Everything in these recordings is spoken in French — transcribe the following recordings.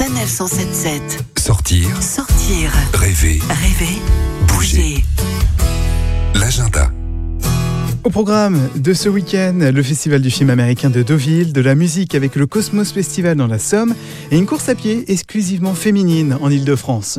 Sanef 177. Sortir, Sortir, rêver, rêver, Bouger. bouger. l'agenda. Au programme de ce week-end, le festival du film américain de Deauville, de la musique avec le Cosmos Festival dans la Somme et une course à pied exclusivement féminine en Ile-de-France.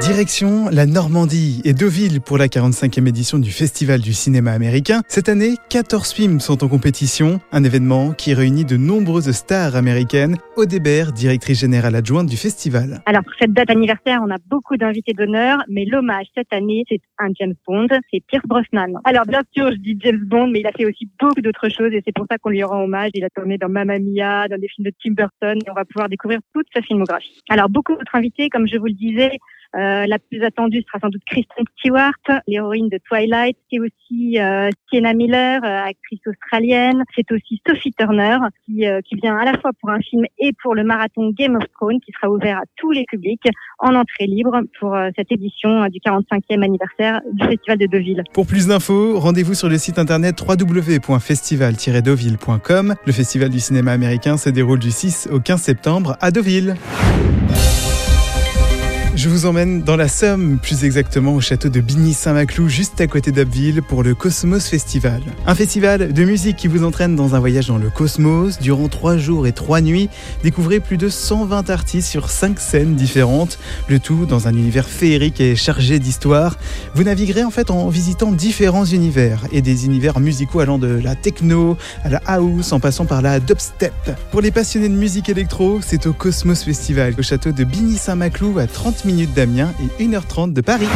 Direction la Normandie et Deauville pour la 45e édition du Festival du cinéma américain. Cette année, 14 films sont en compétition, un événement qui réunit de nombreuses stars américaines. Aude Hébert, directrice générale adjointe du festival. Alors pour cette date anniversaire, on a beaucoup d'invités d'honneur, mais l'hommage cette année, c'est un James Bond, c'est Pierce Brosnan. Alors bien sûr, je dis James Bond, mais il a fait aussi beaucoup d'autres choses et c'est pour ça qu'on lui rend hommage. Il a tourné dans Mamma Mia, dans des films de Tim Burton et on va pouvoir découvrir toute sa filmographie. Alors beaucoup d'autres invités, comme je vous le disais, euh, la plus attendue sera sans doute Kristen Stewart, l'héroïne de Twilight. C'est aussi euh, Sienna Miller, euh, actrice australienne. C'est aussi Sophie Turner, qui, euh, qui vient à la fois pour un film et pour le marathon Game of Thrones, qui sera ouvert à tous les publics en entrée libre pour euh, cette édition du 45e anniversaire du Festival de Deauville. Pour plus d'infos, rendez-vous sur le site internet www.festival-deauville.com. Le festival du cinéma américain se déroule du 6 au 15 septembre à Deauville. Je vous emmène dans la Somme, plus exactement au château de Bigny-Saint-Maclou, juste à côté d'Abbeville, pour le Cosmos Festival. Un festival de musique qui vous entraîne dans un voyage dans le cosmos. Durant trois jours et trois nuits, découvrez plus de 120 artistes sur cinq scènes différentes, le tout dans un univers féerique et chargé d'histoire. Vous naviguerez en fait en visitant différents univers, et des univers musicaux allant de la techno à la house, en passant par la dubstep. Pour les passionnés de musique électro, c'est au Cosmos Festival, au château de Bigny-Saint-Maclou, à 30 minutes d'Amiens et 1h30 de Paris.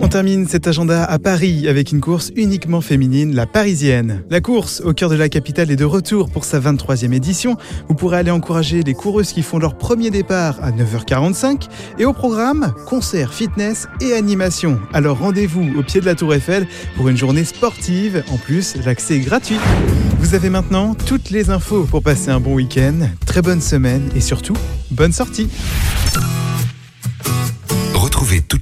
On termine cet agenda à Paris avec une course uniquement féminine, la parisienne. La course au cœur de la capitale est de retour pour sa 23e édition. Vous pourrez aller encourager les coureuses qui font leur premier départ à 9h45 et au programme concert, fitness et animation. Alors rendez-vous au pied de la Tour Eiffel pour une journée sportive. En plus, l'accès est gratuit. Vous avez maintenant toutes les infos pour passer un bon week-end, très bonne semaine et surtout, bonne sortie.